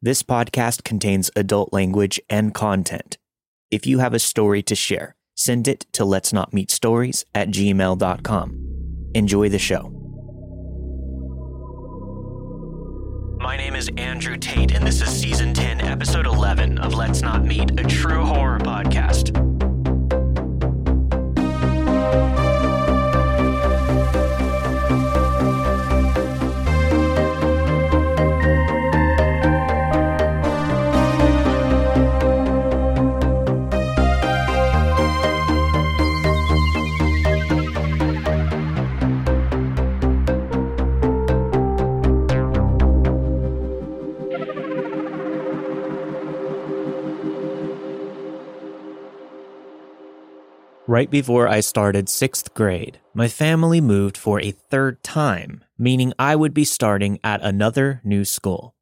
This podcast contains adult language and content. If you have a story to share, send it to let's not meet stories at gmail.com. Enjoy the show. My name is Andrew Tate, and this is season 10, episode 11 of Let's Not Meet, a true horror podcast. Right before I started sixth grade, my family moved for a third time, meaning I would be starting at another new school.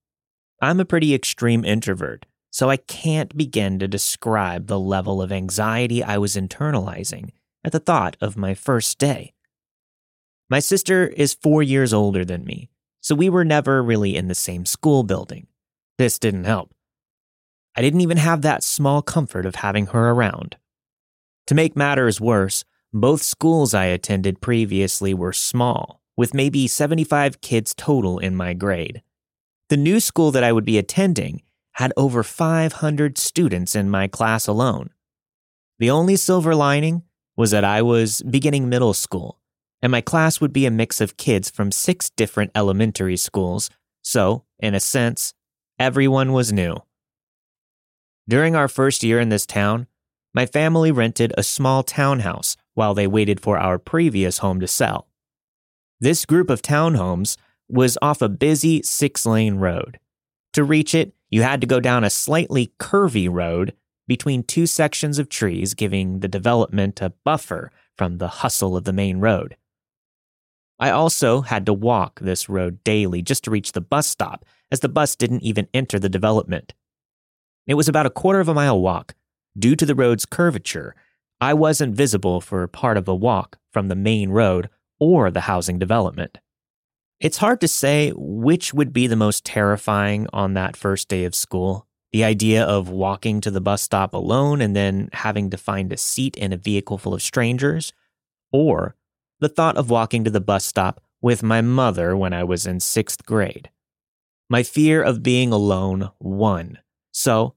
I'm a pretty extreme introvert, so I can't begin to describe the level of anxiety I was internalizing at the thought of my first day. My sister is four years older than me, so we were never really in the same school building. This didn't help. I didn't even have that small comfort of having her around. To make matters worse, both schools I attended previously were small, with maybe 75 kids total in my grade. The new school that I would be attending had over 500 students in my class alone. The only silver lining was that I was beginning middle school, and my class would be a mix of kids from six different elementary schools, so, in a sense, everyone was new. During our first year in this town, my family rented a small townhouse while they waited for our previous home to sell. This group of townhomes was off a busy six lane road. To reach it, you had to go down a slightly curvy road between two sections of trees, giving the development a buffer from the hustle of the main road. I also had to walk this road daily just to reach the bus stop, as the bus didn't even enter the development. It was about a quarter of a mile walk, Due to the road's curvature, I wasn't visible for part of the walk from the main road or the housing development. It's hard to say which would be the most terrifying on that first day of school. The idea of walking to the bus stop alone and then having to find a seat in a vehicle full of strangers, or the thought of walking to the bus stop with my mother when I was in sixth grade. My fear of being alone won, so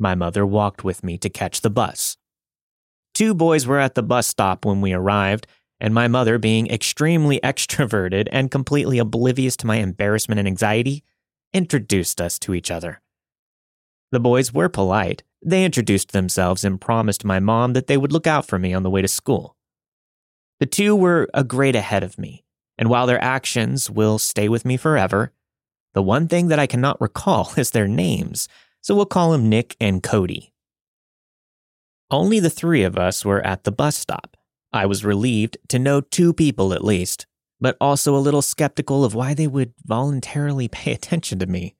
my mother walked with me to catch the bus. Two boys were at the bus stop when we arrived, and my mother, being extremely extroverted and completely oblivious to my embarrassment and anxiety, introduced us to each other. The boys were polite. They introduced themselves and promised my mom that they would look out for me on the way to school. The two were a grade ahead of me, and while their actions will stay with me forever, the one thing that I cannot recall is their names, so we'll call him Nick and Cody. Only the three of us were at the bus stop. I was relieved to know two people at least, but also a little skeptical of why they would voluntarily pay attention to me.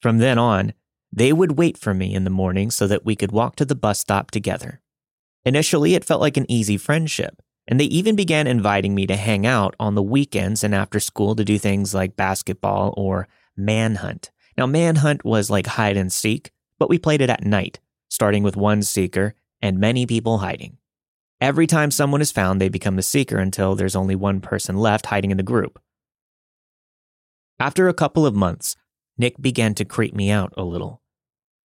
From then on, they would wait for me in the morning so that we could walk to the bus stop together. Initially, it felt like an easy friendship, and they even began inviting me to hang out on the weekends and after school to do things like basketball or manhunt. Now, Manhunt was like hide and seek, but we played it at night, starting with one seeker and many people hiding. Every time someone is found, they become the seeker until there's only one person left hiding in the group. After a couple of months, Nick began to creep me out a little.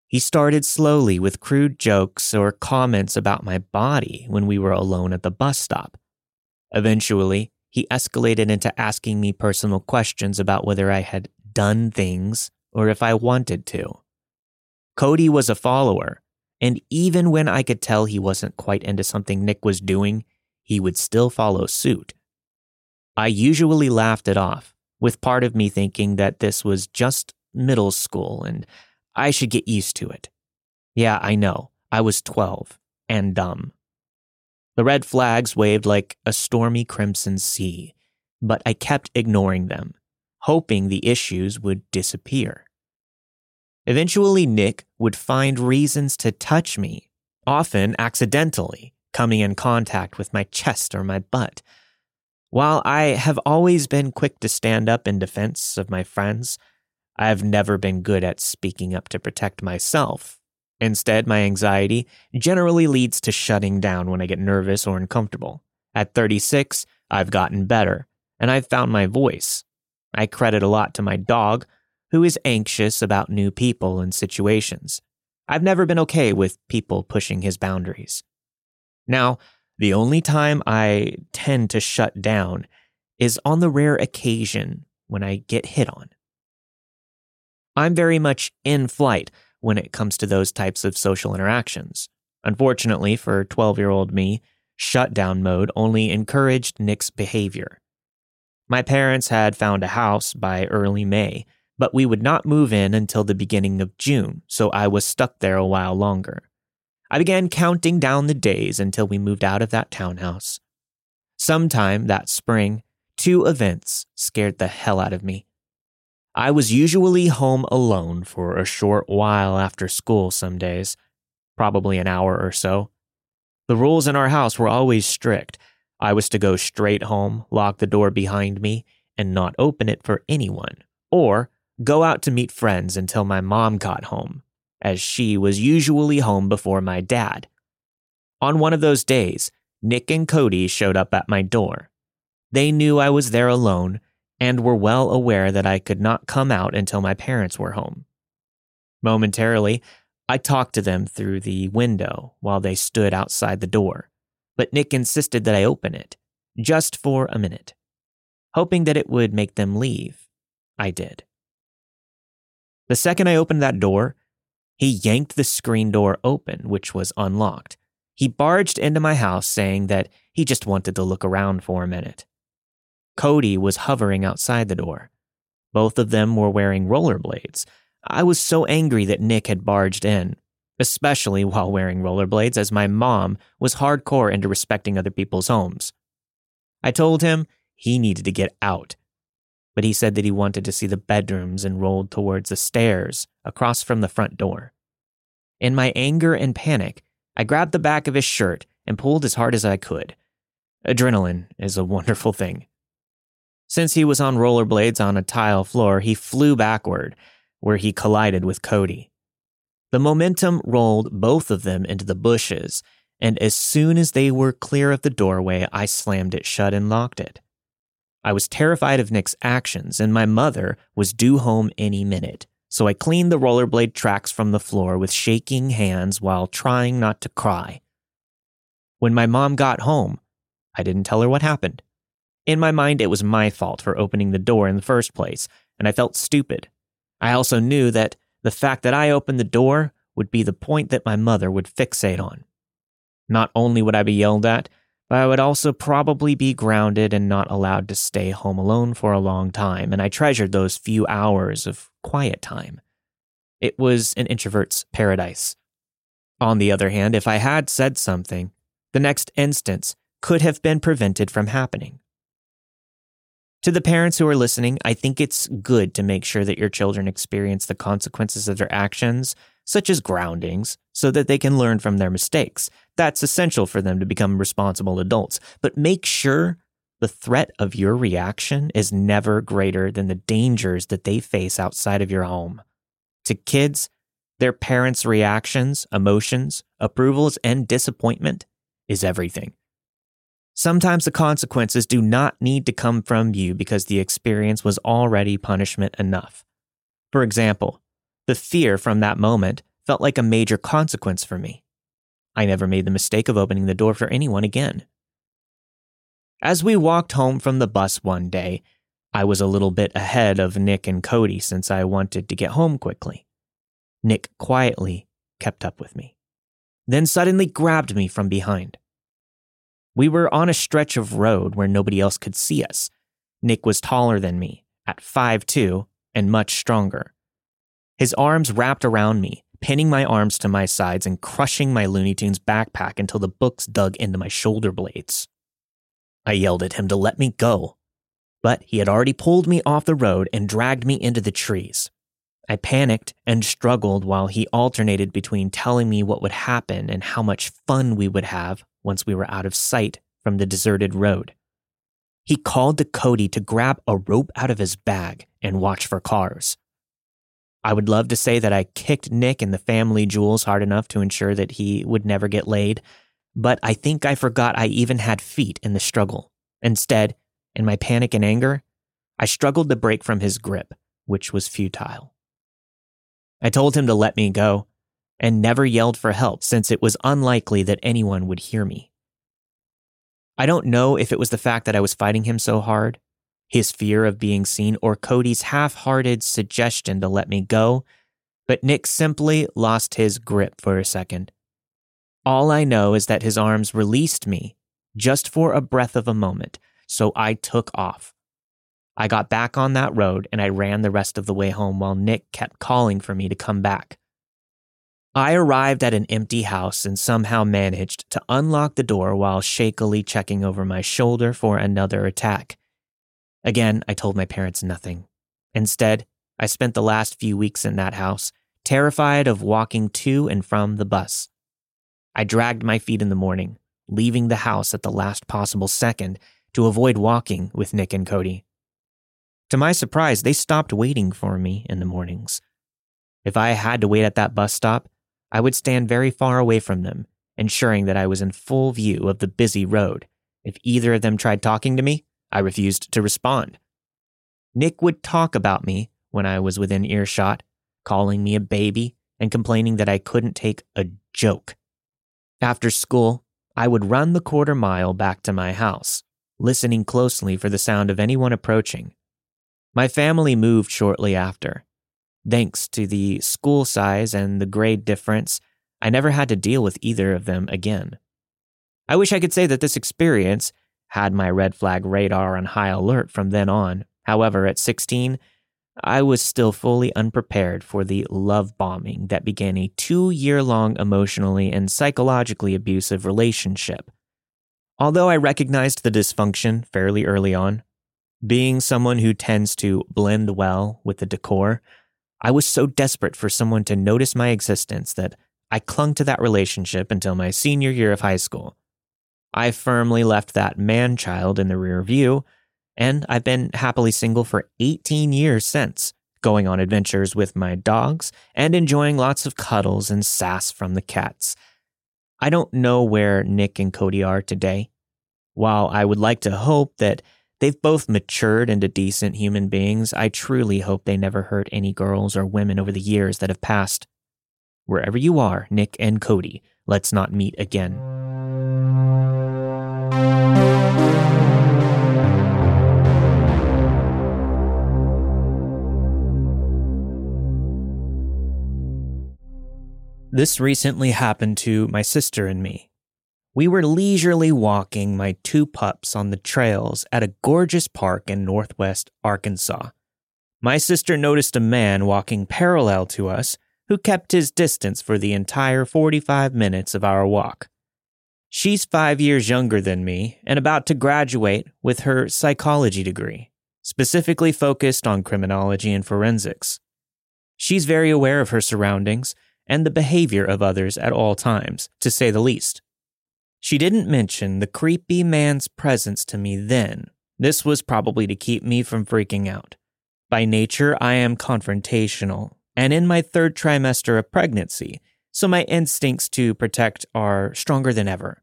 He started slowly with crude jokes or comments about my body when we were alone at the bus stop. Eventually, he escalated into asking me personal questions about whether I had done things or if I wanted to. Cody was a follower, and even when I could tell he wasn't quite into something Nick was doing, he would still follow suit. I usually laughed it off, with part of me thinking that this was just middle school and I should get used to it. Yeah, I know, I was 12 and dumb. The red flags waved like a stormy crimson sea, but I kept ignoring them, hoping the issues would disappear. Eventually, Nick would find reasons to touch me, often accidentally, coming in contact with my chest or my butt. While I have always been quick to stand up in defense of my friends, I have never been good at speaking up to protect myself. Instead, my anxiety generally leads to shutting down when I get nervous or uncomfortable. At 36, I've gotten better, and I've found my voice. I credit a lot to my dog, who is anxious about new people and situations. I've never been okay with people pushing his boundaries. Now, the only time I tend to shut down is on the rare occasion when I get hit on. I'm very much in flight when it comes to those types of social interactions. Unfortunately for 12 year old me, shutdown mode only encouraged Nick's behavior. My parents had found a house by early May, but we would not move in until the beginning of June, so I was stuck there a while longer. I began counting down the days until we moved out of that townhouse. Sometime that spring, two events scared the hell out of me. I was usually home alone for a short while after school some days, probably an hour or so. The rules in our house were always strict. I was to go straight home, lock the door behind me, and not open it for anyone, or go out to meet friends until my mom got home, as she was usually home before my dad. On one of those days, Nick and Cody showed up at my door. They knew I was there alone and were well aware that I could not come out until my parents were home. Momentarily, I talked to them through the window while they stood outside the door, but Nick insisted that I open it, just for a minute. Hoping that it would make them leave, I did. The second I opened that door, he yanked the screen door open, which was unlocked. He barged into my house saying that he just wanted to look around for a minute. Cody was hovering outside the door. Both of them were wearing rollerblades. I was so angry that Nick had barged in, especially while wearing rollerblades, as my mom was hardcore into respecting other people's homes. I told him he needed to get out but he said that he wanted to see the bedrooms and rolled towards the stairs across from the front door. In my anger and panic, I grabbed the back of his shirt and pulled as hard as I could. Adrenaline is a wonderful thing. Since he was on rollerblades on a tile floor, he flew backward, where he collided with Cody. The momentum rolled both of them into the bushes, and as soon as they were clear of the doorway, I slammed it shut and locked it. I was terrified of Nick's actions, and my mother was due home any minute. So I cleaned the rollerblade tracks from the floor with shaking hands while trying not to cry. When my mom got home, I didn't tell her what happened. In my mind, it was my fault for opening the door in the first place, and I felt stupid. I also knew that the fact that I opened the door would be the point that my mother would fixate on. Not only would I be yelled at, but I would also probably be grounded and not allowed to stay home alone for a long time, and I treasured those few hours of quiet time. It was an introvert's paradise. On the other hand, if I had said something, the next instance could have been prevented from happening. To the parents who are listening, I think it's good to make sure that your children experience the consequences of their actions, such as groundings, so that they can learn from their mistakes. That's essential for them to become responsible adults. But make sure the threat of your reaction is never greater than the dangers that they face outside of your home. To kids, their parents' reactions, emotions, approvals, and disappointment is everything. Sometimes the consequences do not need to come from you because the experience was already punishment enough. For example, the fear from that moment felt like a major consequence for me. I never made the mistake of opening the door for anyone again. As we walked home from the bus one day, I was a little bit ahead of Nick and Cody since I wanted to get home quickly. Nick quietly kept up with me, then suddenly grabbed me from behind. We were on a stretch of road where nobody else could see us. Nick was taller than me, at five two, and much stronger. His arms wrapped around me, pinning my arms to my sides and crushing my Looney Tunes backpack until the books dug into my shoulder blades. I yelled at him to let me go, but he had already pulled me off the road and dragged me into the trees. I panicked and struggled while he alternated between telling me what would happen and how much fun we would have once we were out of sight from the deserted road. He called to Cody to grab a rope out of his bag and watch for cars. I would love to say that I kicked Nick and the family jewels hard enough to ensure that he would never get laid, but I think I forgot I even had feet in the struggle. Instead, in my panic and anger, I struggled to break from his grip, which was futile. I told him to let me go and never yelled for help since it was unlikely that anyone would hear me. I don't know if it was the fact that I was fighting him so hard, his fear of being seen, or Cody's half hearted suggestion to let me go, but Nick simply lost his grip for a second. All I know is that his arms released me just for a breath of a moment, so I took off. I got back on that road and I ran the rest of the way home while Nick kept calling for me to come back. I arrived at an empty house and somehow managed to unlock the door while shakily checking over my shoulder for another attack. Again, I told my parents nothing. Instead, I spent the last few weeks in that house, terrified of walking to and from the bus. I dragged my feet in the morning, leaving the house at the last possible second to avoid walking with Nick and Cody. To my surprise, they stopped waiting for me in the mornings. If I had to wait at that bus stop, I would stand very far away from them, ensuring that I was in full view of the busy road. If either of them tried talking to me, I refused to respond. Nick would talk about me when I was within earshot, calling me a baby and complaining that I couldn't take a joke. After school, I would run the quarter mile back to my house, listening closely for the sound of anyone approaching. My family moved shortly after, Thanks to the school size and the grade difference, I never had to deal with either of them again. I wish I could say that this experience had my red flag radar on high alert from then on. However, at 16, I was still fully unprepared for the love bombing that began a two year long emotionally and psychologically abusive relationship. Although I recognized the dysfunction fairly early on, being someone who tends to blend well with the decor, I was so desperate for someone to notice my existence that I clung to that relationship until my senior year of high school. I firmly left that man child in the rear view, and I've been happily single for 18 years since, going on adventures with my dogs and enjoying lots of cuddles and sass from the cats. I don't know where Nick and Cody are today. While I would like to hope that They've both matured into decent human beings. I truly hope they never hurt any girls or women over the years that have passed. Wherever you are, Nick and Cody, let's not meet again. This recently happened to my sister and me. We were leisurely walking my two pups on the trails at a gorgeous park in northwest Arkansas. My sister noticed a man walking parallel to us who kept his distance for the entire 45 minutes of our walk. She's five years younger than me and about to graduate with her psychology degree, specifically focused on criminology and forensics. She's very aware of her surroundings and the behavior of others at all times, to say the least. She didn't mention the creepy man's presence to me then. This was probably to keep me from freaking out. By nature, I am confrontational, and in my third trimester of pregnancy, so my instincts to protect are stronger than ever.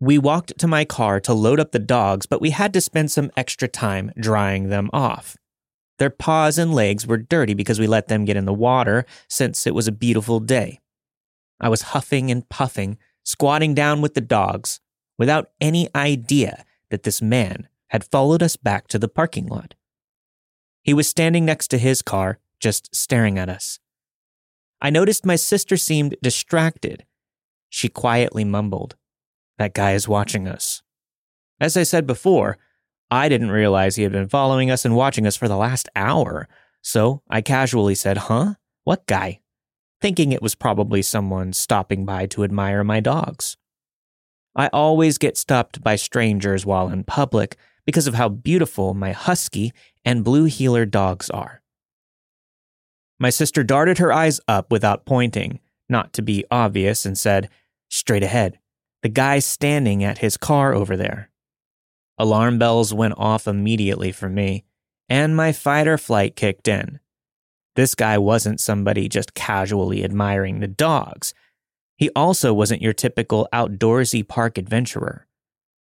We walked to my car to load up the dogs, but we had to spend some extra time drying them off. Their paws and legs were dirty because we let them get in the water since it was a beautiful day. I was huffing and puffing, squatting down with the dogs without any idea that this man had followed us back to the parking lot. He was standing next to his car, just staring at us. I noticed my sister seemed distracted. She quietly mumbled, That guy is watching us. As I said before, I didn't realize he had been following us and watching us for the last hour, so I casually said, Huh? What guy? thinking it was probably someone stopping by to admire my dogs. I always get stopped by strangers while in public because of how beautiful my husky and blue heeler dogs are. My sister darted her eyes up without pointing, not to be obvious, and said, Straight ahead. The guy's standing at his car over there. Alarm bells went off immediately for me, and my fight or flight kicked in. This guy wasn't somebody just casually admiring the dogs. He also wasn't your typical outdoorsy park adventurer.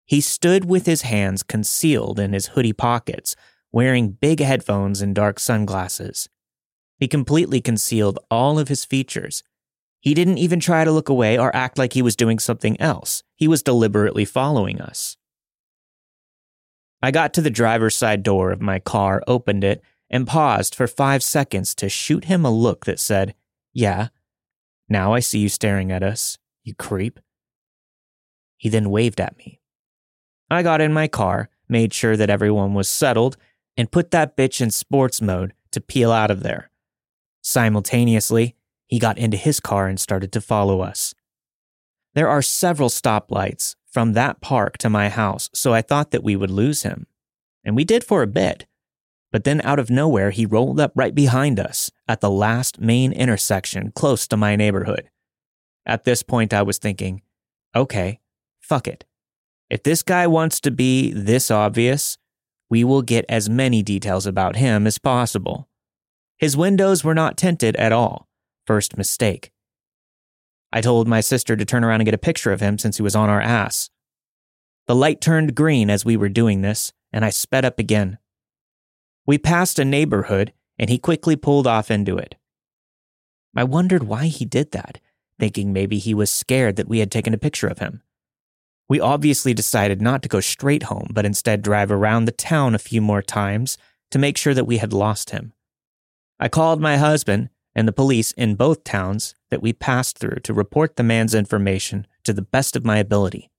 He stood with his hands concealed in his hoodie pockets, wearing big headphones and dark sunglasses. He completely concealed all of his features. He didn't even try to look away or act like he was doing something else. He was deliberately following us. I got to the driver's side door of my car, opened it, and paused for five seconds to shoot him a look that said, Yeah, now I see you staring at us, you creep. He then waved at me. I got in my car, made sure that everyone was settled, and put that bitch in sports mode to peel out of there. Simultaneously, he got into his car and started to follow us. There are several stoplights from that park to my house, so I thought that we would lose him. And we did for a bit. But then out of nowhere, he rolled up right behind us at the last main intersection close to my neighborhood. At this point, I was thinking, okay, fuck it. If this guy wants to be this obvious, we will get as many details about him as possible. His windows were not tinted at all. First mistake. I told my sister to turn around and get a picture of him since he was on our ass. The light turned green as we were doing this, and I sped up again. We passed a neighborhood, and he quickly pulled off into it. I wondered why he did that, thinking maybe he was scared that we had taken a picture of him. We obviously decided not to go straight home, but instead drive around the town a few more times to make sure that we had lost him. I called my husband and the police in both towns that we passed through to report the man's information to the best of my ability.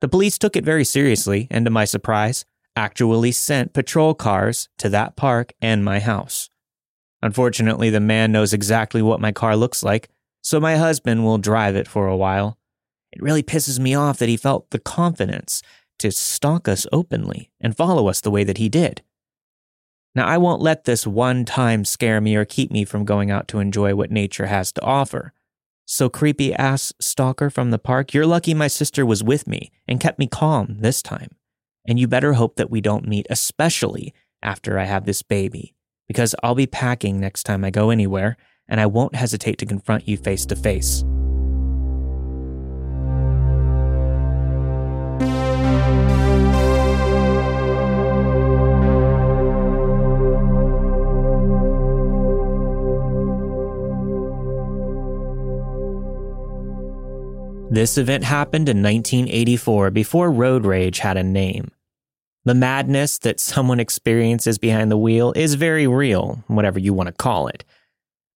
The police took it very seriously and, to my surprise, actually sent patrol cars to that park and my house. Unfortunately, the man knows exactly what my car looks like, so my husband will drive it for a while. It really pisses me off that he felt the confidence to stalk us openly and follow us the way that he did. Now, I won't let this one time scare me or keep me from going out to enjoy what nature has to offer. So, creepy ass stalker from the park, you're lucky my sister was with me and kept me calm this time. And you better hope that we don't meet, especially after I have this baby, because I'll be packing next time I go anywhere, and I won't hesitate to confront you face to face. This event happened in 1984 before road rage had a name. The madness that someone experiences behind the wheel is very real, whatever you want to call it.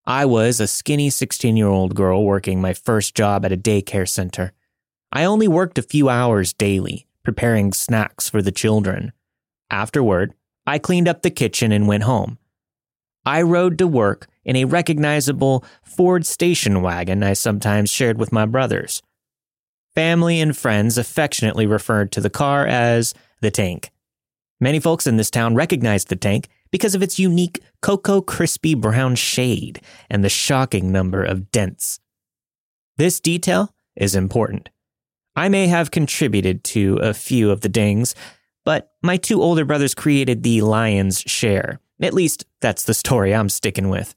I was a skinny 16 year old girl working my first job at a daycare center. I only worked a few hours daily, preparing snacks for the children. Afterward, I cleaned up the kitchen and went home. I rode to work in a recognizable Ford station wagon I sometimes shared with my brothers. Family and friends affectionately referred to the car as the tank. Many folks in this town recognized the tank because of its unique cocoa crispy brown shade and the shocking number of dents. This detail is important. I may have contributed to a few of the dings, but my two older brothers created the lion's share. At least, that's the story I'm sticking with.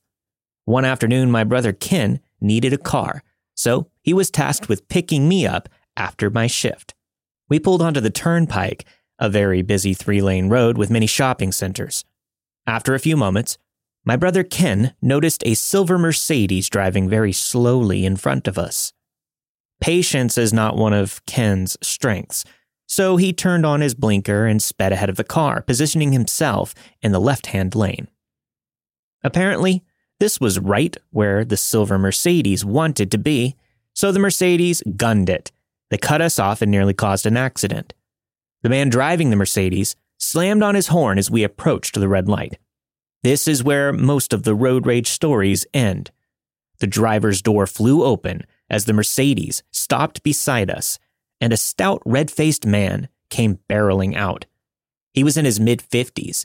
One afternoon, my brother Ken needed a car, so he was tasked with picking me up after my shift. We pulled onto the turnpike, a very busy three lane road with many shopping centers. After a few moments, my brother Ken noticed a silver Mercedes driving very slowly in front of us. Patience is not one of Ken's strengths, so he turned on his blinker and sped ahead of the car, positioning himself in the left hand lane. Apparently, this was right where the silver Mercedes wanted to be, so the Mercedes gunned it. They cut us off and nearly caused an accident. The man driving the Mercedes slammed on his horn as we approached the red light. This is where most of the road rage stories end. The driver's door flew open as the Mercedes stopped beside us, and a stout red faced man came barreling out. He was in his mid 50s.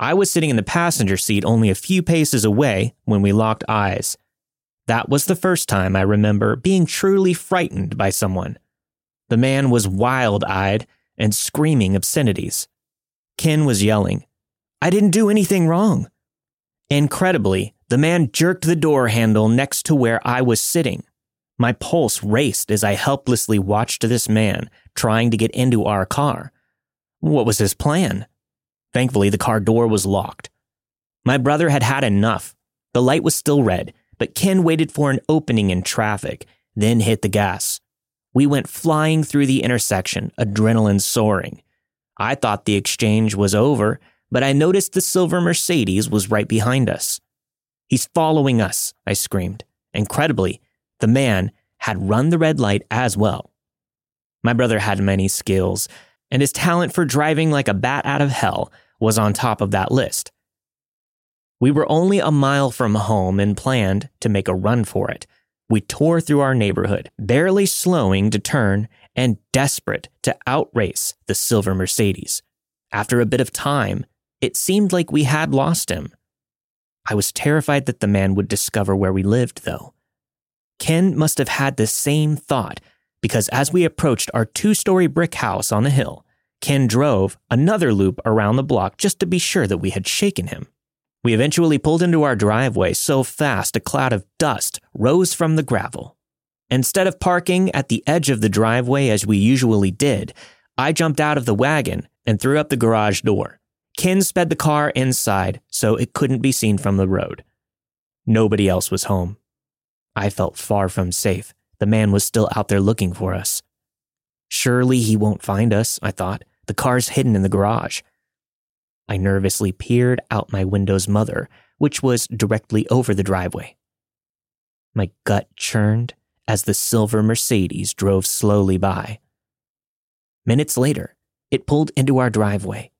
I was sitting in the passenger seat only a few paces away when we locked eyes. That was the first time I remember being truly frightened by someone. The man was wild eyed and screaming obscenities. Ken was yelling, I didn't do anything wrong. Incredibly, the man jerked the door handle next to where I was sitting. My pulse raced as I helplessly watched this man trying to get into our car. What was his plan? Thankfully, the car door was locked. My brother had had enough. The light was still red, but Ken waited for an opening in traffic, then hit the gas. We went flying through the intersection, adrenaline soaring. I thought the exchange was over, but I noticed the silver Mercedes was right behind us. He's following us, I screamed. Incredibly, the man had run the red light as well. My brother had many skills, and his talent for driving like a bat out of hell was on top of that list. We were only a mile from home and planned to make a run for it. We tore through our neighborhood, barely slowing to turn and desperate to outrace the silver Mercedes. After a bit of time, it seemed like we had lost him. I was terrified that the man would discover where we lived, though. Ken must have had the same thought because as we approached our two story brick house on the hill, Ken drove another loop around the block just to be sure that we had shaken him. We eventually pulled into our driveway so fast a cloud of dust rose from the gravel. Instead of parking at the edge of the driveway as we usually did, I jumped out of the wagon and threw up the garage door. Ken sped the car inside so it couldn't be seen from the road. Nobody else was home. I felt far from safe. The man was still out there looking for us. Surely he won't find us, I thought. The car's hidden in the garage. I nervously peered out my window's mother, which was directly over the driveway. My gut churned as the silver Mercedes drove slowly by. Minutes later, it pulled into our driveway.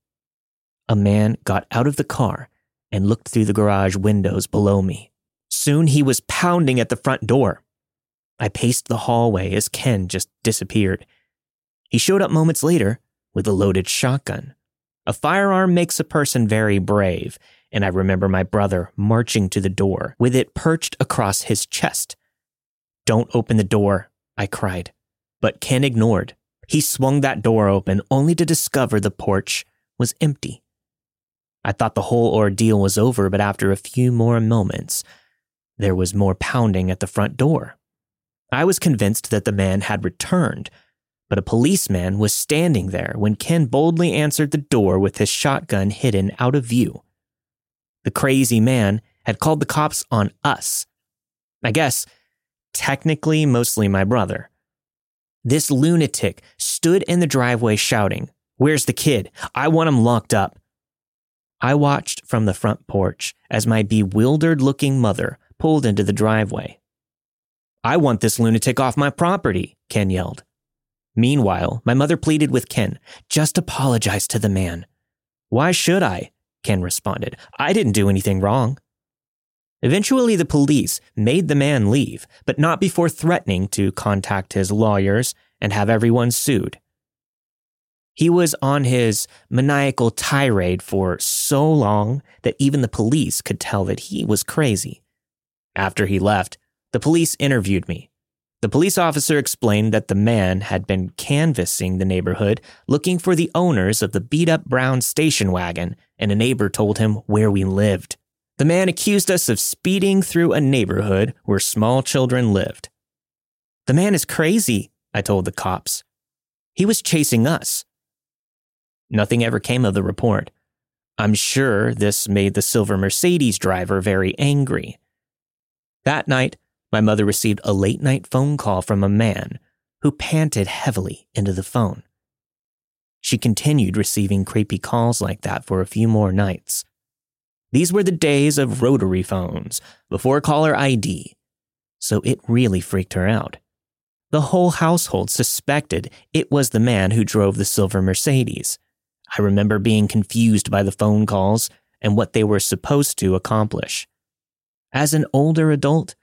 A man got out of the car and looked through the garage windows below me. Soon he was pounding at the front door. I paced the hallway as Ken just disappeared. He showed up moments later with a loaded shotgun. A firearm makes a person very brave, and I remember my brother marching to the door with it perched across his chest. Don't open the door, I cried. But Ken ignored. He swung that door open only to discover the porch was empty. I thought the whole ordeal was over, but after a few more moments, there was more pounding at the front door. I was convinced that the man had returned, but a policeman was standing there when Ken boldly answered the door with his shotgun hidden out of view. The crazy man had called the cops on us. I guess, technically, mostly my brother. This lunatic stood in the driveway shouting, Where's the kid? I want him locked up. I watched from the front porch as my bewildered looking mother pulled into the driveway. I want this lunatic off my property, Ken yelled. Meanwhile, my mother pleaded with Ken, just apologize to the man. Why should I? Ken responded. I didn't do anything wrong. Eventually, the police made the man leave, but not before threatening to contact his lawyers and have everyone sued. He was on his maniacal tirade for so long that even the police could tell that he was crazy. After he left, the police interviewed me. The police officer explained that the man had been canvassing the neighborhood looking for the owners of the beat up brown station wagon, and a neighbor told him where we lived. The man accused us of speeding through a neighborhood where small children lived. The man is crazy, I told the cops. He was chasing us. Nothing ever came of the report. I'm sure this made the silver Mercedes driver very angry. That night, my mother received a late night phone call from a man who panted heavily into the phone. She continued receiving creepy calls like that for a few more nights. These were the days of rotary phones, before caller ID, so it really freaked her out. The whole household suspected it was the man who drove the silver Mercedes. I remember being confused by the phone calls and what they were supposed to accomplish. As an older adult,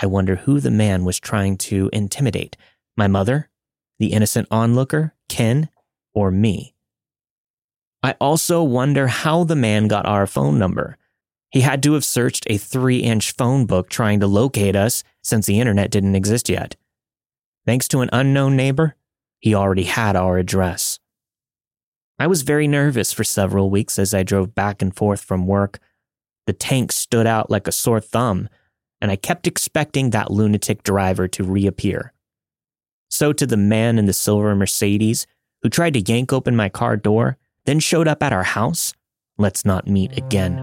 I wonder who the man was trying to intimidate my mother, the innocent onlooker, Ken, or me. I also wonder how the man got our phone number. He had to have searched a three inch phone book trying to locate us since the internet didn't exist yet. Thanks to an unknown neighbor, he already had our address. I was very nervous for several weeks as I drove back and forth from work. The tank stood out like a sore thumb, and I kept expecting that lunatic driver to reappear. So to the man in the silver Mercedes who tried to yank open my car door, then showed up at our house, let's not meet again.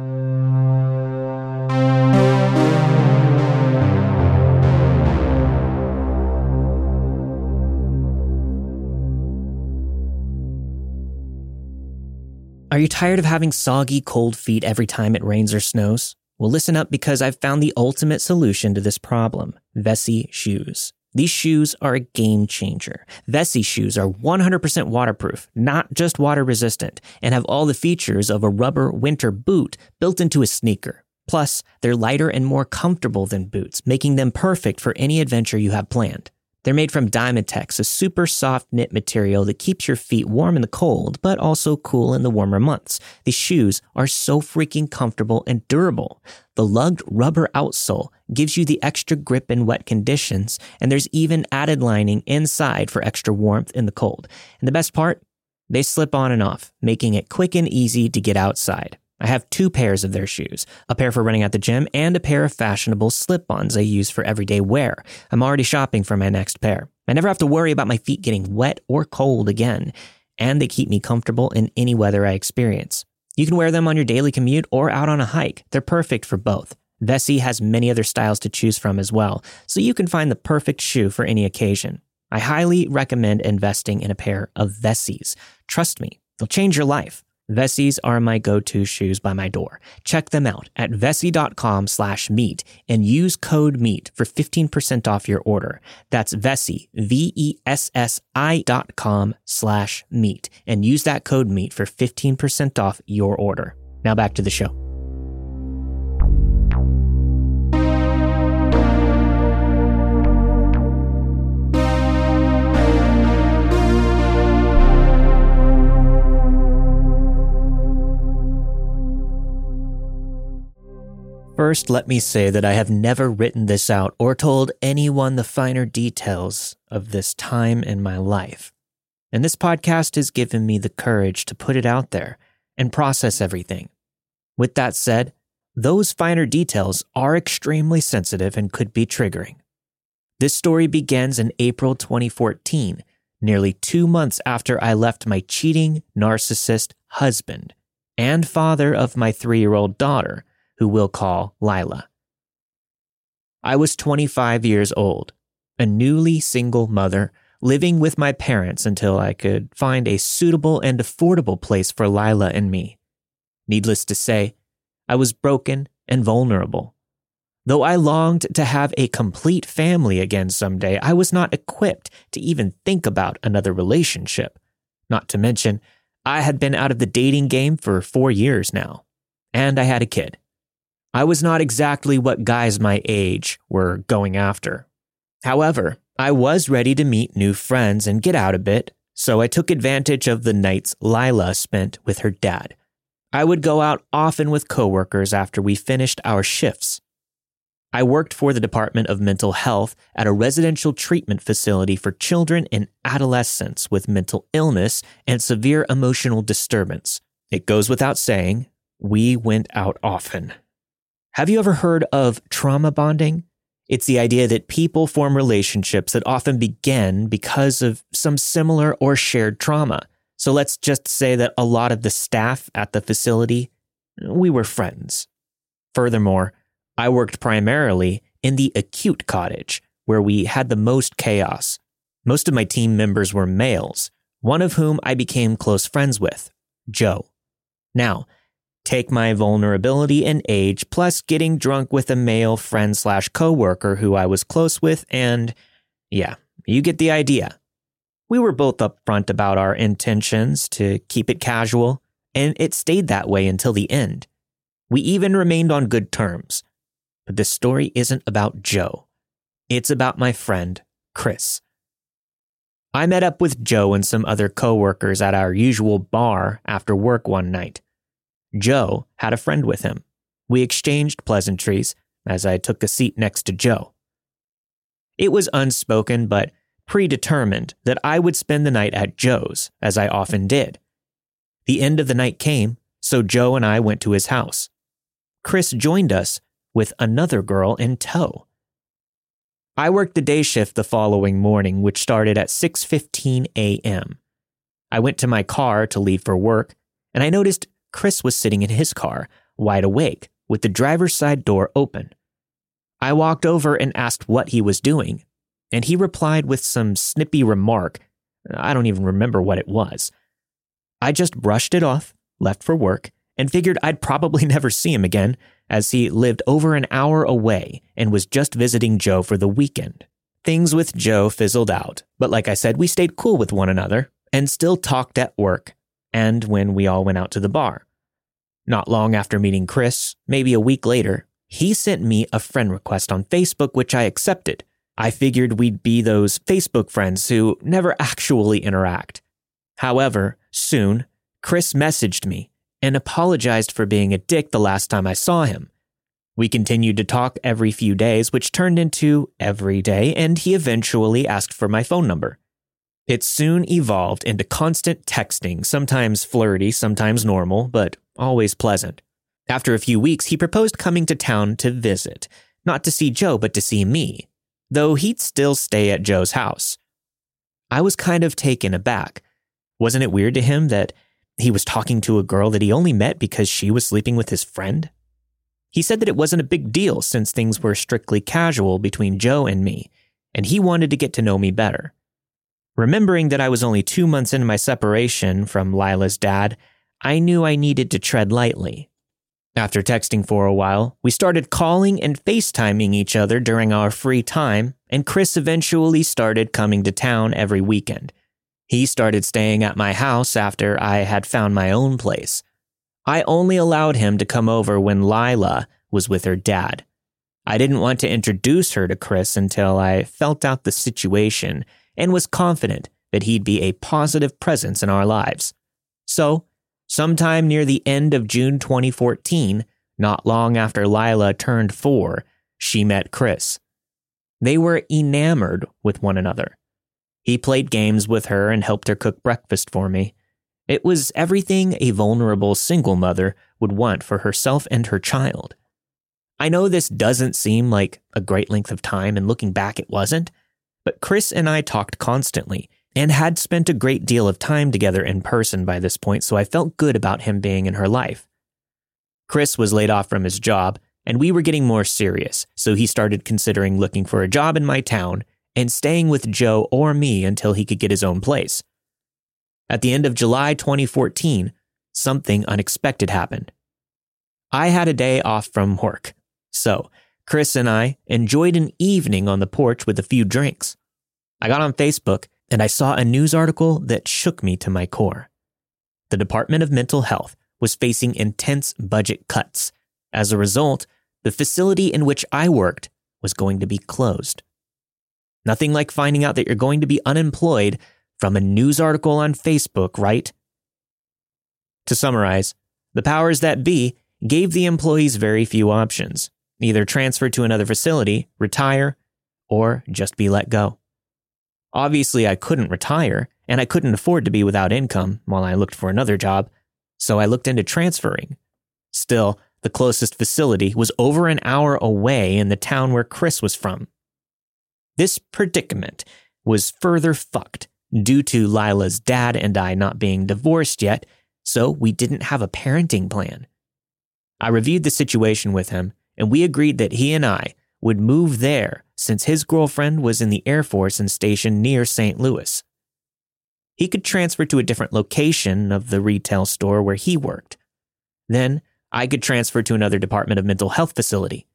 Are you tired of having soggy, cold feet every time it rains or snows? Well, listen up because I've found the ultimate solution to this problem Vessi shoes. These shoes are a game changer. Vessi shoes are 100% waterproof, not just water resistant, and have all the features of a rubber winter boot built into a sneaker. Plus, they're lighter and more comfortable than boots, making them perfect for any adventure you have planned. They're made from Dyma-tex, a super soft knit material that keeps your feet warm in the cold, but also cool in the warmer months. These shoes are so freaking comfortable and durable. The lugged rubber outsole gives you the extra grip in wet conditions, and there's even added lining inside for extra warmth in the cold. And the best part? They slip on and off, making it quick and easy to get outside. I have two pairs of their shoes, a pair for running at the gym and a pair of fashionable slip-ons I use for everyday wear. I'm already shopping for my next pair. I never have to worry about my feet getting wet or cold again, and they keep me comfortable in any weather I experience. You can wear them on your daily commute or out on a hike. They're perfect for both. Vessi has many other styles to choose from as well, so you can find the perfect shoe for any occasion. I highly recommend investing in a pair of Vessis. Trust me, they'll change your life. Vessis are my go-to shoes by my door. Check them out at vessi.com slash meet and use code MEET for 15% off your order. That's Vessi, V-E-S-S-I dot com slash meet and use that code MEET for 15% off your order. Now back to the show. First, let me say that I have never written this out or told anyone the finer details of this time in my life. And this podcast has given me the courage to put it out there and process everything. With that said, those finer details are extremely sensitive and could be triggering. This story begins in April 2014, nearly two months after I left my cheating narcissist husband and father of my three year old daughter who we'll call Lila. I was 25 years old, a newly single mother living with my parents until I could find a suitable and affordable place for Lila and me. Needless to say, I was broken and vulnerable. Though I longed to have a complete family again someday, I was not equipped to even think about another relationship. Not to mention, I had been out of the dating game for four years now, and I had a kid. I was not exactly what guys my age were going after. However, I was ready to meet new friends and get out a bit, so I took advantage of the nights Lila spent with her dad. I would go out often with coworkers after we finished our shifts. I worked for the Department of Mental Health at a residential treatment facility for children and adolescents with mental illness and severe emotional disturbance. It goes without saying, we went out often. Have you ever heard of trauma bonding? It's the idea that people form relationships that often begin because of some similar or shared trauma. So let's just say that a lot of the staff at the facility, we were friends. Furthermore, I worked primarily in the acute cottage, where we had the most chaos. Most of my team members were males, one of whom I became close friends with, Joe. Now, take my vulnerability and age, plus getting drunk with a male friend slash coworker who I was close with, and yeah, you get the idea. We were both upfront about our intentions to keep it casual, and it stayed that way until the end. We even remained on good terms. But this story isn't about Joe. It's about my friend, Chris. I met up with Joe and some other coworkers at our usual bar after work one night. Joe had a friend with him. We exchanged pleasantries as I took a seat next to Joe. It was unspoken but predetermined that I would spend the night at Joe's, as I often did. The end of the night came, so Joe and I went to his house. Chris joined us with another girl in tow. I worked the day shift the following morning, which started at 6:15 a.m. I went to my car to leave for work, and I noticed Chris was sitting in his car, wide awake, with the driver's side door open. I walked over and asked what he was doing, and he replied with some snippy remark. I don't even remember what it was. I just brushed it off, left for work, and figured I'd probably never see him again, as he lived over an hour away and was just visiting Joe for the weekend. Things with Joe fizzled out, but like I said, we stayed cool with one another and still talked at work and when we all went out to the bar. Not long after meeting Chris, maybe a week later, he sent me a friend request on Facebook, which I accepted. I figured we'd be those Facebook friends who never actually interact. However, soon, Chris messaged me and apologized for being a dick the last time I saw him. We continued to talk every few days, which turned into every day, and he eventually asked for my phone number. It soon evolved into constant texting, sometimes flirty, sometimes normal, but always pleasant. After a few weeks, he proposed coming to town to visit, not to see Joe, but to see me, though he'd still stay at Joe's house. I was kind of taken aback. Wasn't it weird to him that he was talking to a girl that he only met because she was sleeping with his friend? He said that it wasn't a big deal since things were strictly casual between Joe and me, and he wanted to get to know me better. Remembering that I was only two months into my separation from Lila's dad, I knew I needed to tread lightly. After texting for a while, we started calling and FaceTiming each other during our free time, and Chris eventually started coming to town every weekend. He started staying at my house after I had found my own place. I only allowed him to come over when Lila was with her dad. I didn't want to introduce her to Chris until I felt out the situation and was confident that he'd be a positive presence in our lives. So, sometime near the end of June 2014, not long after Lila turned four, she met Chris. They were enamored with one another. He played games with her and helped her cook breakfast for me. It was everything a vulnerable single mother would want for herself and her child. I know this doesn't seem like a great length of time, and looking back, it wasn't. But Chris and I talked constantly and had spent a great deal of time together in person by this point, so I felt good about him being in her life. Chris was laid off from his job, and we were getting more serious, so he started considering looking for a job in my town and staying with Joe or me until he could get his own place. At the end of July 2014, something unexpected happened. I had a day off from work, so Chris and I enjoyed an evening on the porch with a few drinks. I got on Facebook and I saw a news article that shook me to my core. The Department of Mental Health was facing intense budget cuts. As a result, the facility in which I worked was going to be closed. Nothing like finding out that you're going to be unemployed from a news article on Facebook, right? To summarize, the powers that be gave the employees very few options either transfer to another facility, retire, or just be let go. Obviously, I couldn't retire, and I couldn't afford to be without income while I looked for another job, so I looked into transferring. Still, the closest facility was over an hour away in the town where Chris was from. This predicament was further fucked due to Lila's dad and I not being divorced yet, so we didn't have a parenting plan. I reviewed the situation with him, and we agreed that he and I would move there since his girlfriend was in the Air Force and stationed near St. Louis. He could transfer to a different location of the retail store where he worked. Then I could transfer to another Department of Mental Health facility.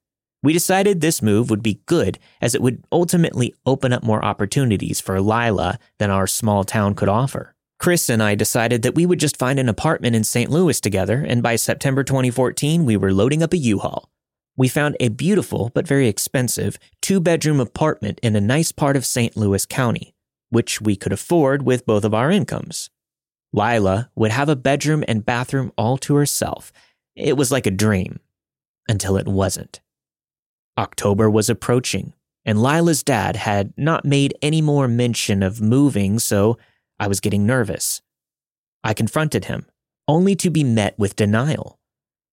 We decided this move would be good as it would ultimately open up more opportunities for Lila than our small town could offer. Chris and I decided that we would just find an apartment in St. Louis together, and by September 2014, we were loading up a U Haul we found a beautiful but very expensive two bedroom apartment in a nice part of St. Louis County, which we could afford with both of our incomes. Lila would have a bedroom and bathroom all to herself. It was like a dream, until it wasn't. October was approaching, and Lila's dad had not made any more mention of moving, so I was getting nervous. I confronted him, only to be met with denial.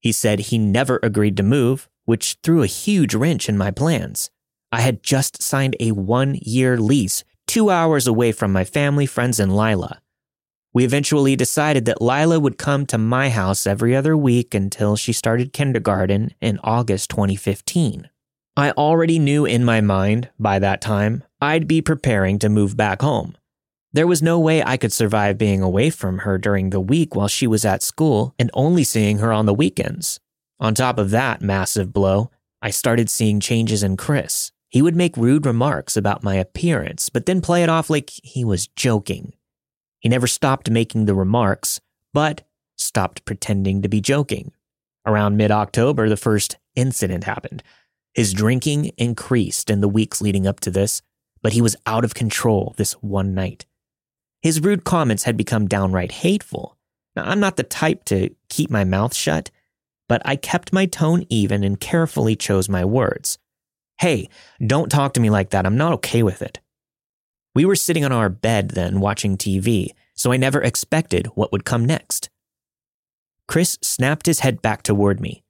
He said he never agreed to move, which threw a huge wrench in my plans. I had just signed a one year lease two hours away from my family, friends, and Lila. We eventually decided that Lila would come to my house every other week until she started kindergarten in August 2015. I already knew in my mind, by that time, I'd be preparing to move back home. There was no way I could survive being away from her during the week while she was at school and only seeing her on the weekends. On top of that massive blow, I started seeing changes in Chris. He would make rude remarks about my appearance, but then play it off like he was joking. He never stopped making the remarks, but stopped pretending to be joking. Around mid October, the first incident happened. His drinking increased in the weeks leading up to this, but he was out of control this one night. His rude comments had become downright hateful. Now, I'm not the type to keep my mouth shut, but I kept my tone even and carefully chose my words. Hey, don't talk to me like that. I'm not okay with it. We were sitting on our bed then watching TV, so I never expected what would come next. Chris snapped his head back toward me.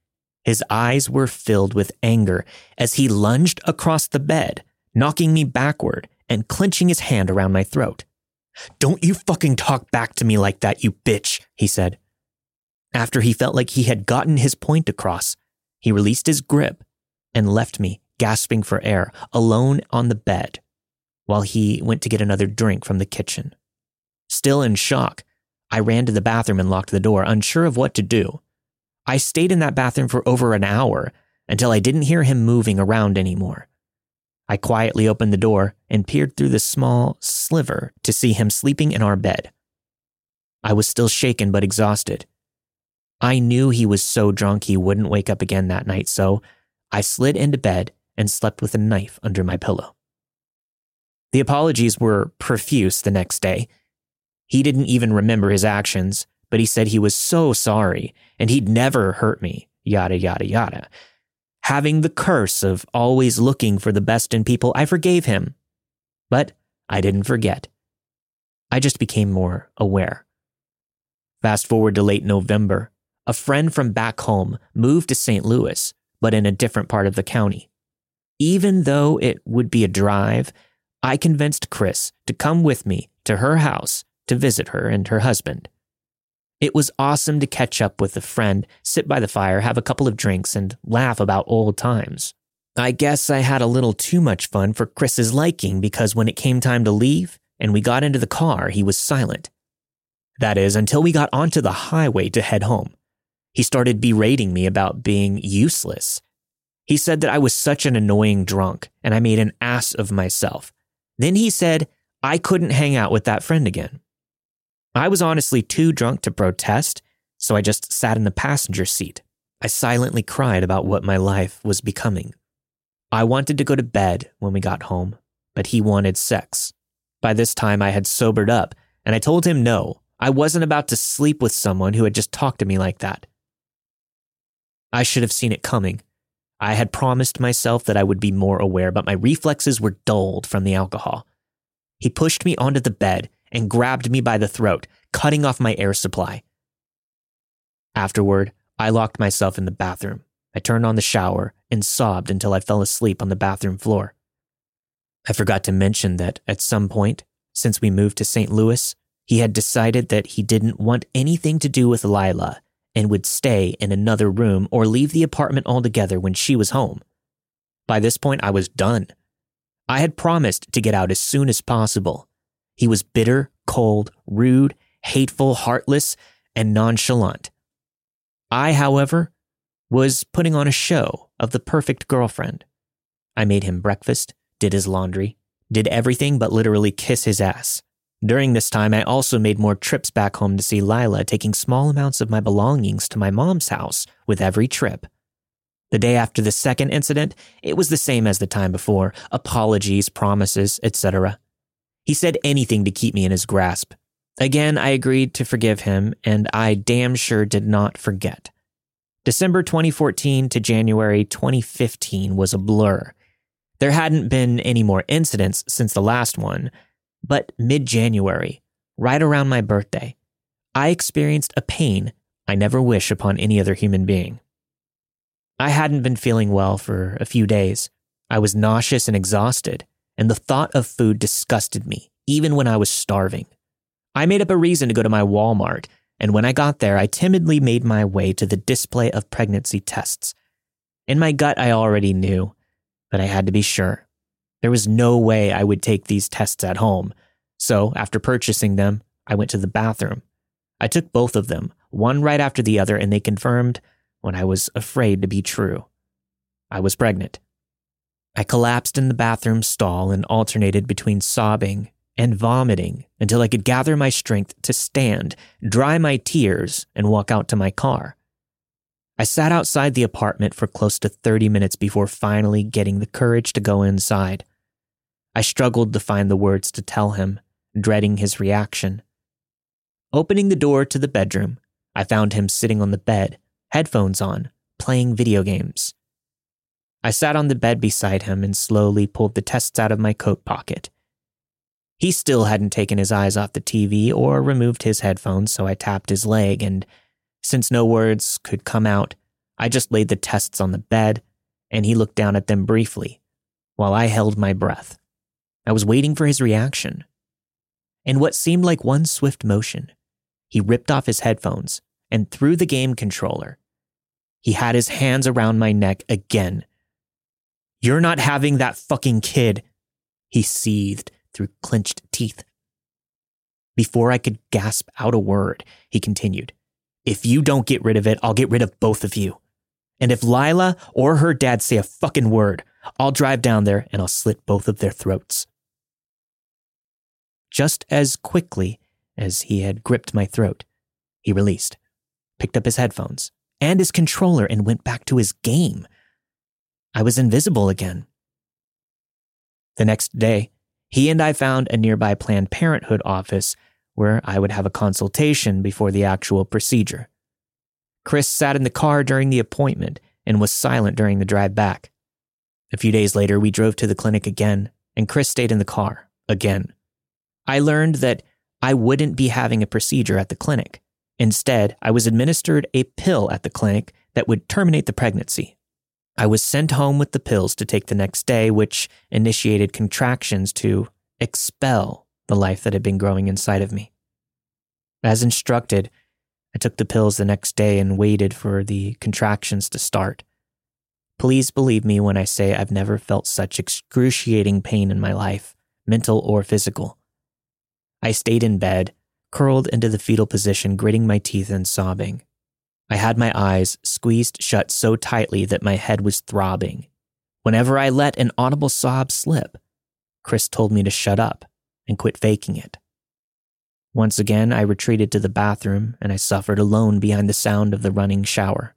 His eyes were filled with anger as he lunged across the bed, knocking me backward and clenching his hand around my throat. Don't you fucking talk back to me like that, you bitch, he said. After he felt like he had gotten his point across, he released his grip and left me gasping for air, alone on the bed, while he went to get another drink from the kitchen. Still in shock, I ran to the bathroom and locked the door, unsure of what to do. I stayed in that bathroom for over an hour until I didn't hear him moving around anymore. I quietly opened the door and peered through the small sliver to see him sleeping in our bed. I was still shaken but exhausted. I knew he was so drunk he wouldn't wake up again that night, so I slid into bed and slept with a knife under my pillow. The apologies were profuse the next day. He didn't even remember his actions, but he said he was so sorry and he'd never hurt me, yada, yada, yada. Having the curse of always looking for the best in people, I forgave him. But I didn't forget. I just became more aware. Fast forward to late November. A friend from back home moved to St. Louis, but in a different part of the county. Even though it would be a drive, I convinced Chris to come with me to her house to visit her and her husband. It was awesome to catch up with a friend, sit by the fire, have a couple of drinks, and laugh about old times. I guess I had a little too much fun for Chris's liking because when it came time to leave and we got into the car, he was silent. That is, until we got onto the highway to head home. He started berating me about being useless. He said that I was such an annoying drunk and I made an ass of myself. Then he said I couldn't hang out with that friend again. I was honestly too drunk to protest, so I just sat in the passenger seat. I silently cried about what my life was becoming. I wanted to go to bed when we got home, but he wanted sex. By this time, I had sobered up, and I told him no, I wasn't about to sleep with someone who had just talked to me like that. I should have seen it coming. I had promised myself that I would be more aware, but my reflexes were dulled from the alcohol. He pushed me onto the bed and grabbed me by the throat, cutting off my air supply. Afterward, I locked myself in the bathroom. I turned on the shower and sobbed until I fell asleep on the bathroom floor. I forgot to mention that at some point, since we moved to St. Louis, he had decided that he didn't want anything to do with Lila and would stay in another room or leave the apartment altogether when she was home. By this point, I was done. I had promised to get out as soon as possible. He was bitter, cold, rude, hateful, heartless, and nonchalant. I, however, was putting on a show of the perfect girlfriend. I made him breakfast, did his laundry, did everything but literally kiss his ass. During this time, I also made more trips back home to see Lila, taking small amounts of my belongings to my mom's house with every trip. The day after the second incident, it was the same as the time before apologies, promises, etc. He said anything to keep me in his grasp. Again, I agreed to forgive him, and I damn sure did not forget. December 2014 to January 2015 was a blur. There hadn't been any more incidents since the last one, but mid January, right around my birthday, I experienced a pain I never wish upon any other human being. I hadn't been feeling well for a few days. I was nauseous and exhausted, and the thought of food disgusted me, even when I was starving. I made up a reason to go to my Walmart, and when I got there, I timidly made my way to the display of pregnancy tests. In my gut, I already knew, but I had to be sure. There was no way I would take these tests at home. So, after purchasing them, I went to the bathroom. I took both of them, one right after the other, and they confirmed what I was afraid to be true. I was pregnant. I collapsed in the bathroom stall and alternated between sobbing and vomiting until I could gather my strength to stand, dry my tears, and walk out to my car. I sat outside the apartment for close to 30 minutes before finally getting the courage to go inside. I struggled to find the words to tell him, dreading his reaction. Opening the door to the bedroom, I found him sitting on the bed, headphones on, playing video games. I sat on the bed beside him and slowly pulled the tests out of my coat pocket. He still hadn't taken his eyes off the TV or removed his headphones, so I tapped his leg, and since no words could come out, I just laid the tests on the bed, and he looked down at them briefly, while I held my breath. I was waiting for his reaction. In what seemed like one swift motion, he ripped off his headphones and threw the game controller. He had his hands around my neck again you're not having that fucking kid, he seethed through clenched teeth. Before I could gasp out a word, he continued, If you don't get rid of it, I'll get rid of both of you. And if Lila or her dad say a fucking word, I'll drive down there and I'll slit both of their throats. Just as quickly as he had gripped my throat, he released, picked up his headphones and his controller, and went back to his game. I was invisible again. The next day, he and I found a nearby Planned Parenthood office where I would have a consultation before the actual procedure. Chris sat in the car during the appointment and was silent during the drive back. A few days later, we drove to the clinic again, and Chris stayed in the car again. I learned that I wouldn't be having a procedure at the clinic. Instead, I was administered a pill at the clinic that would terminate the pregnancy. I was sent home with the pills to take the next day, which initiated contractions to expel the life that had been growing inside of me. As instructed, I took the pills the next day and waited for the contractions to start. Please believe me when I say I've never felt such excruciating pain in my life, mental or physical. I stayed in bed, curled into the fetal position, gritting my teeth and sobbing. I had my eyes squeezed shut so tightly that my head was throbbing. Whenever I let an audible sob slip, Chris told me to shut up and quit faking it. Once again, I retreated to the bathroom and I suffered alone behind the sound of the running shower.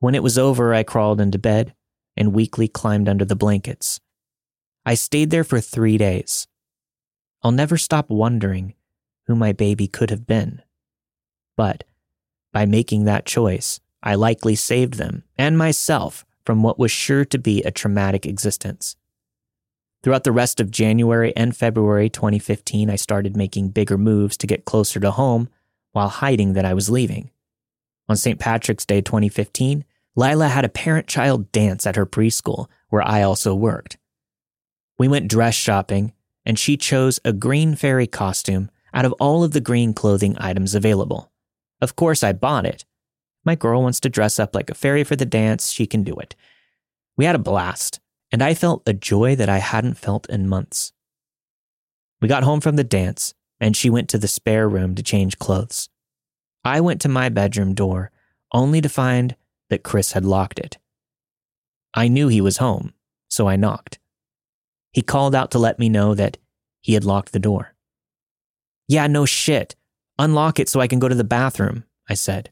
When it was over, I crawled into bed and weakly climbed under the blankets. I stayed there for three days. I'll never stop wondering who my baby could have been. But by making that choice, I likely saved them and myself from what was sure to be a traumatic existence. Throughout the rest of January and February 2015, I started making bigger moves to get closer to home while hiding that I was leaving. On St. Patrick's Day 2015, Lila had a parent child dance at her preschool where I also worked. We went dress shopping, and she chose a green fairy costume out of all of the green clothing items available. Of course, I bought it. My girl wants to dress up like a fairy for the dance, she can do it. We had a blast, and I felt a joy that I hadn't felt in months. We got home from the dance, and she went to the spare room to change clothes. I went to my bedroom door, only to find that Chris had locked it. I knew he was home, so I knocked. He called out to let me know that he had locked the door. Yeah, no shit. Unlock it so I can go to the bathroom, I said.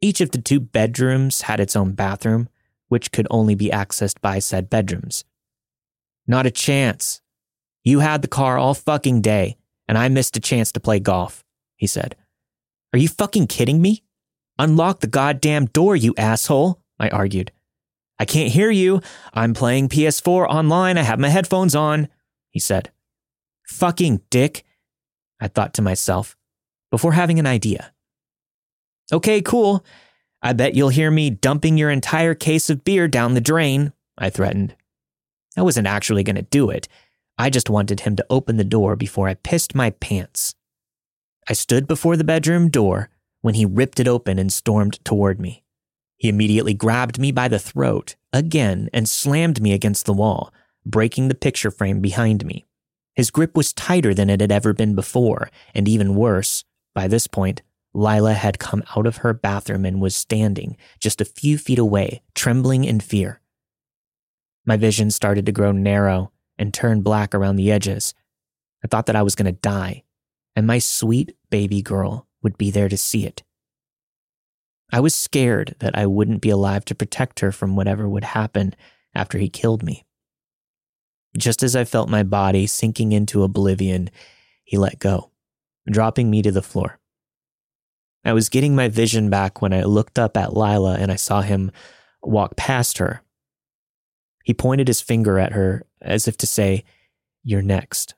Each of the two bedrooms had its own bathroom, which could only be accessed by said bedrooms. Not a chance. You had the car all fucking day, and I missed a chance to play golf, he said. Are you fucking kidding me? Unlock the goddamn door, you asshole, I argued. I can't hear you. I'm playing PS4 online. I have my headphones on, he said. Fucking dick, I thought to myself before having an idea. Okay, cool. I bet you'll hear me dumping your entire case of beer down the drain, I threatened. I wasn't actually going to do it. I just wanted him to open the door before I pissed my pants. I stood before the bedroom door when he ripped it open and stormed toward me. He immediately grabbed me by the throat again and slammed me against the wall, breaking the picture frame behind me. His grip was tighter than it had ever been before, and even worse, by this point, Lila had come out of her bathroom and was standing just a few feet away, trembling in fear. My vision started to grow narrow and turn black around the edges. I thought that I was going to die, and my sweet baby girl would be there to see it. I was scared that I wouldn't be alive to protect her from whatever would happen after he killed me. Just as I felt my body sinking into oblivion, he let go, dropping me to the floor. I was getting my vision back when I looked up at Lila and I saw him walk past her. He pointed his finger at her as if to say, You're next.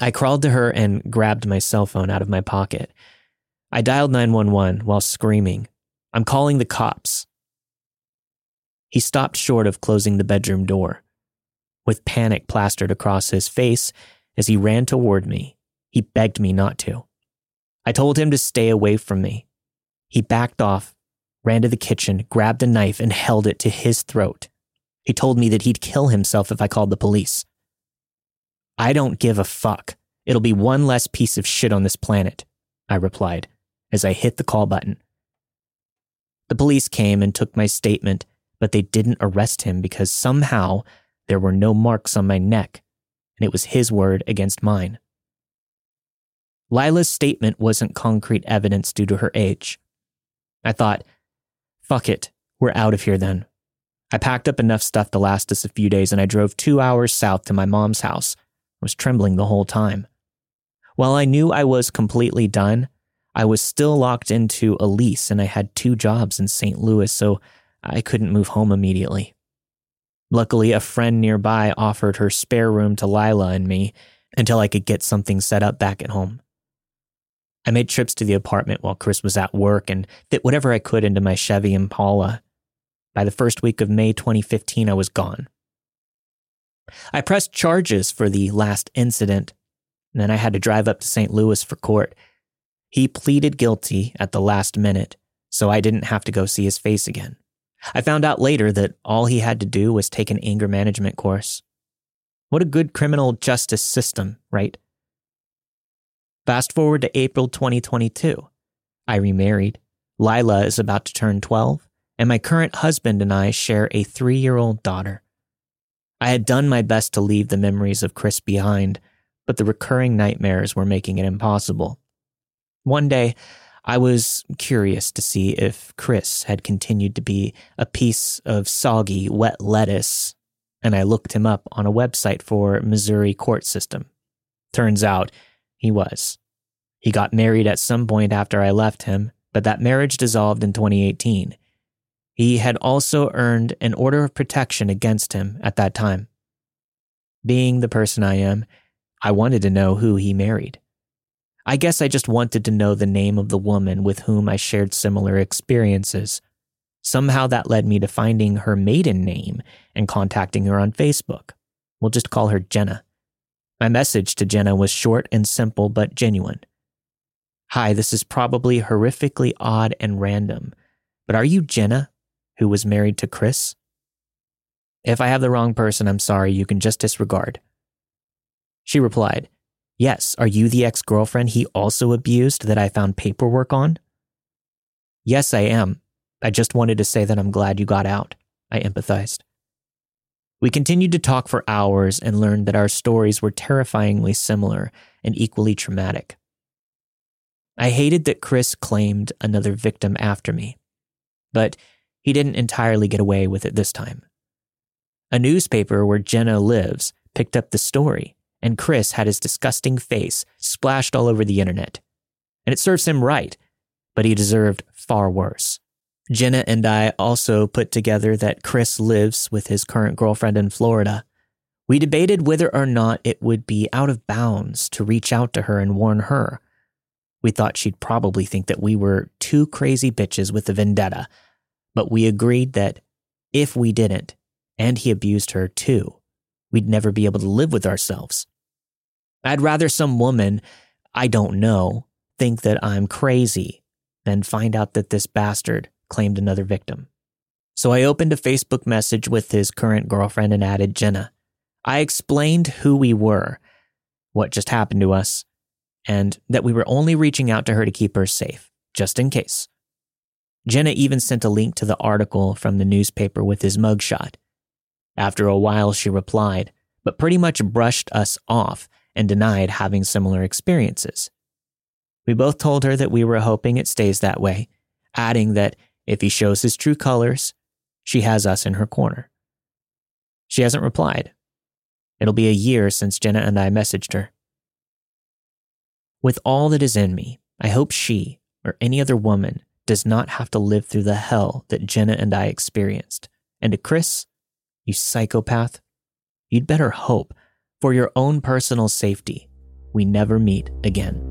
I crawled to her and grabbed my cell phone out of my pocket. I dialed 911 while screaming, I'm calling the cops. He stopped short of closing the bedroom door. With panic plastered across his face as he ran toward me, he begged me not to. I told him to stay away from me. He backed off, ran to the kitchen, grabbed a knife, and held it to his throat. He told me that he'd kill himself if I called the police. I don't give a fuck. It'll be one less piece of shit on this planet, I replied as I hit the call button. The police came and took my statement, but they didn't arrest him because somehow there were no marks on my neck, and it was his word against mine. Lila's statement wasn't concrete evidence due to her age. I thought, fuck it, we're out of here then. I packed up enough stuff to last us a few days and I drove two hours south to my mom's house. I was trembling the whole time. While I knew I was completely done, I was still locked into a lease and I had two jobs in St. Louis, so I couldn't move home immediately. Luckily, a friend nearby offered her spare room to Lila and me until I could get something set up back at home. I made trips to the apartment while Chris was at work and fit whatever I could into my Chevy Impala. By the first week of May 2015, I was gone. I pressed charges for the last incident, and then I had to drive up to St. Louis for court. He pleaded guilty at the last minute, so I didn't have to go see his face again. I found out later that all he had to do was take an anger management course. What a good criminal justice system, right? Fast forward to April 2022. I remarried. Lila is about to turn 12, and my current husband and I share a three year old daughter. I had done my best to leave the memories of Chris behind, but the recurring nightmares were making it impossible. One day, I was curious to see if Chris had continued to be a piece of soggy, wet lettuce, and I looked him up on a website for Missouri court system. Turns out he was. He got married at some point after I left him, but that marriage dissolved in 2018. He had also earned an order of protection against him at that time. Being the person I am, I wanted to know who he married. I guess I just wanted to know the name of the woman with whom I shared similar experiences. Somehow that led me to finding her maiden name and contacting her on Facebook. We'll just call her Jenna. My message to Jenna was short and simple but genuine. Hi, this is probably horrifically odd and random, but are you Jenna, who was married to Chris? If I have the wrong person, I'm sorry, you can just disregard. She replied, Yes, are you the ex girlfriend he also abused that I found paperwork on? Yes, I am. I just wanted to say that I'm glad you got out. I empathized. We continued to talk for hours and learned that our stories were terrifyingly similar and equally traumatic. I hated that Chris claimed another victim after me, but he didn't entirely get away with it this time. A newspaper where Jenna lives picked up the story, and Chris had his disgusting face splashed all over the internet. And it serves him right, but he deserved far worse. Jenna and I also put together that Chris lives with his current girlfriend in Florida. We debated whether or not it would be out of bounds to reach out to her and warn her. We thought she'd probably think that we were two crazy bitches with a vendetta, but we agreed that if we didn't, and he abused her too, we'd never be able to live with ourselves. I'd rather some woman I don't know think that I'm crazy than find out that this bastard claimed another victim. So I opened a Facebook message with his current girlfriend and added Jenna. I explained who we were, what just happened to us, and that we were only reaching out to her to keep her safe, just in case. Jenna even sent a link to the article from the newspaper with his mugshot. After a while, she replied, but pretty much brushed us off and denied having similar experiences. We both told her that we were hoping it stays that way, adding that if he shows his true colors, she has us in her corner. She hasn't replied. It'll be a year since Jenna and I messaged her. With all that is in me, I hope she, or any other woman, does not have to live through the hell that Jenna and I experienced. And to Chris, you psychopath, you'd better hope, for your own personal safety, we never meet again.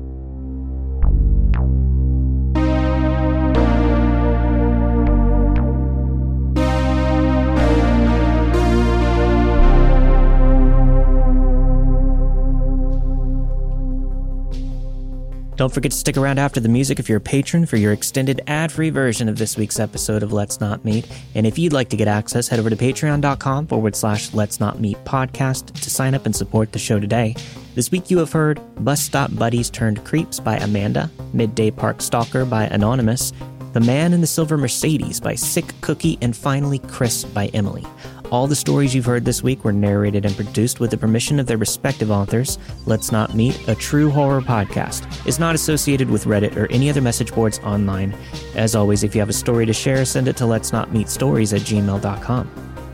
Don't forget to stick around after the music if you're a patron for your extended ad-free version of this week's episode of Let's Not Meet. And if you'd like to get access, head over to patreon.com forward slash Let's Not Meet podcast to sign up and support the show today. This week you have heard Bus Stop Buddies Turned Creeps by Amanda, Midday Park Stalker by Anonymous, The Man in the Silver Mercedes by Sick Cookie, and finally Chris by Emily. All the stories you've heard this week were narrated and produced with the permission of their respective authors. Let's Not Meet, a true horror podcast, is not associated with Reddit or any other message boards online. As always, if you have a story to share, send it to let's not meet stories at gmail.com.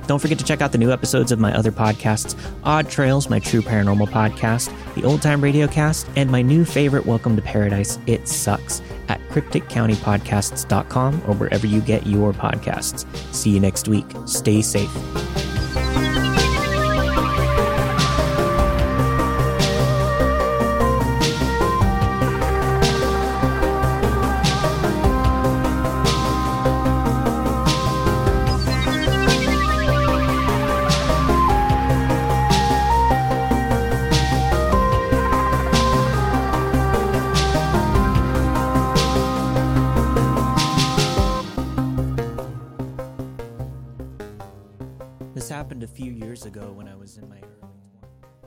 Don't forget to check out the new episodes of my other podcasts Odd Trails, my true paranormal podcast, the Old Time Radio Cast, and my new favorite, Welcome to Paradise, It Sucks, at crypticcountypodcasts.com or wherever you get your podcasts. See you next week. Stay safe.